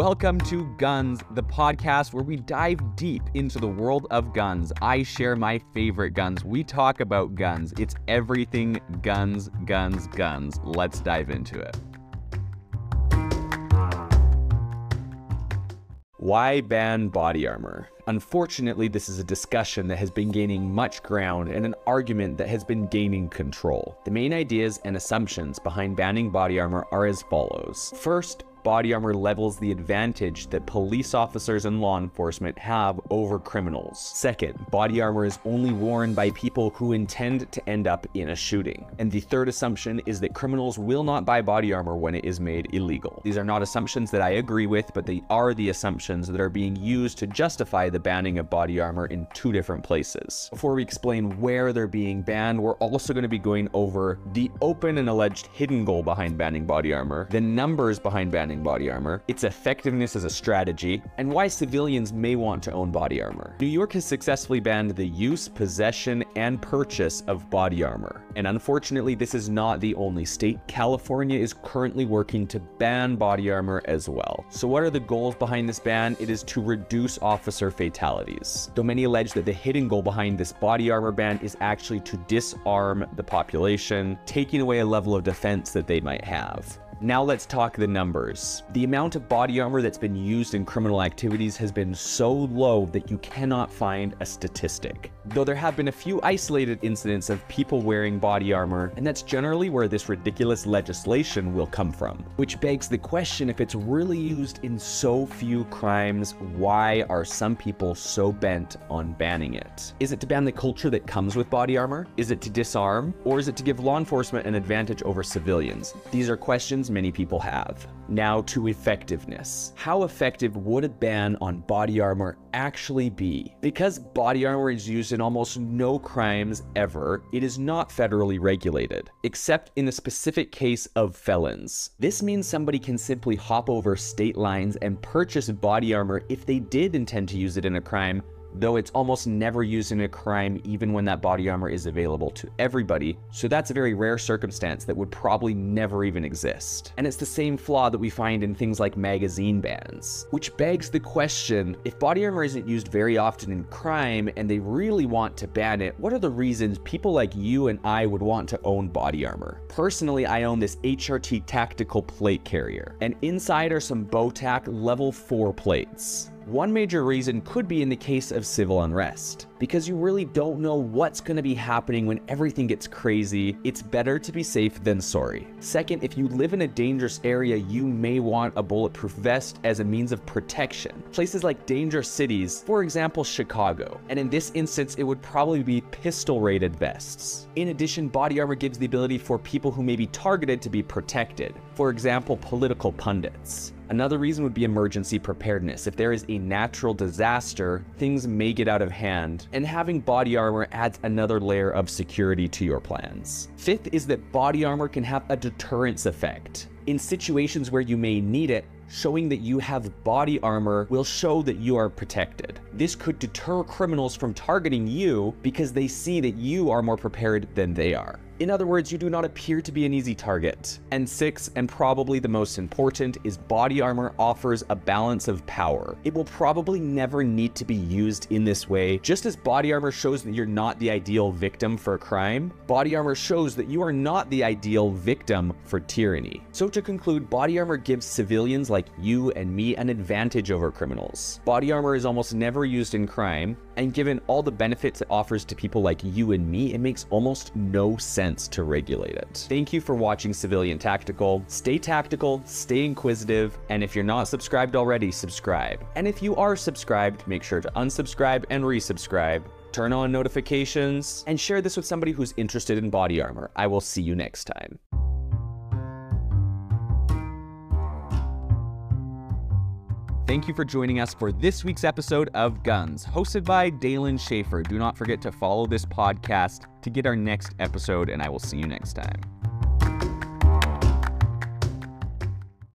Welcome to Guns, the podcast where we dive deep into the world of guns. I share my favorite guns. We talk about guns. It's everything guns, guns, guns. Let's dive into it. Why ban body armor? Unfortunately, this is a discussion that has been gaining much ground and an argument that has been gaining control. The main ideas and assumptions behind banning body armor are as follows. First, body armor levels the advantage that police officers and law enforcement have over criminals. Second, body armor is only worn by people who intend to end up in a shooting. And the third assumption is that criminals will not buy body armor when it is made illegal. These are not assumptions that I agree with, but they are the assumptions that are being used to justify the banning of body armor in two different places. Before we explain where they're being banned, we're also going to be going over the open and alleged hidden goal behind banning body armor, the numbers behind banning body armor, its effectiveness as a strategy, and why civilians may want to own body armor. New York has successfully banned the use, possession, and purchase of body armor. And unfortunately, this is not the only state. California is currently working to ban body armor as well. So what are the goals behind this ban? It is to reduce officer fatalities. Though many allege that the hidden goal behind this body armor ban is actually to disarm the population, taking away a level of defense that they might have. Now let's talk the numbers. The amount of body armor that's been used in criminal activities has been so low that you cannot find a statistic. Though there have been a few isolated incidents of people wearing body armor, and that's generally where this ridiculous legislation will come from. Which begs the question if it's really used in so few crimes, why are some people so bent on banning it? Is it to ban the culture that comes with body armor? Is it to disarm? Or is it to give law enforcement an advantage over civilians? These are questions many people have. Now to effectiveness. How effective would a ban on body armor actually be? Because body armor is used in almost no crimes ever, it is not federally regulated, except in the specific case of felons. This means somebody can simply hop over state lines and purchase body armor if they did intend to use it in a crime though it's almost never used in a crime even when that body armor is available to everybody, so that's a very rare circumstance that would probably never even exist. And it's the same flaw that we find in things like magazine bans, which begs the question, if body armor isn't used very often in crime and they really want to ban it, what are the reasons people like you and I would want to own body armor? Personally, I own this HRT tactical plate carrier, and inside are some Bowtac level 4 plates. One major reason could be in the case of civil unrest. Because you really don't know what's going to be happening when everything gets crazy, it's better to be safe than sorry. Second, if you live in a dangerous area, you may want a bulletproof vest as a means of protection. Places like dangerous cities, for example Chicago, and in this instance it would probably be pistol rated vests. In addition, body armor gives the ability for people who may be targeted to be protected, for example political pundits. Another reason would be emergency preparedness. If there is a natural disaster, things may get out of hand, and having body armor adds another layer of security to your plans. Fifth is that body armor can have a deterrence effect. In situations where you may need it, showing that you have body armor will show that you are protected. This could deter criminals from targeting you because they see that you are more prepared than they are. In other words, you do not appear to be an easy target. And six, and probably the most important, is body armor offers a balance of power. It will probably never need to be used in this way. Just as body armor shows that you're not the ideal victim for a crime, body armor shows that you are not the ideal victim for tyranny. So to conclude, body armor gives civilians like you and me an advantage over criminals. Body armor is almost never used in crime, and given all the benefits it offers to people like you and me, it makes almost no sense sense to regulate it. Thank you for watching Civilian Tactical. Stay tactical, stay inquisitive, and if you're not subscribed already, subscribe. And if you are subscribed, make sure to unsubscribe and resubscribe turn on notifications, and share this with somebody who's interested in body armor. I will see you next time. Thank you for joining us for this week's episode of Guns, hosted by Dalen Schaefer. Do not forget to follow this podcast to get our next episode, and I will see you next time.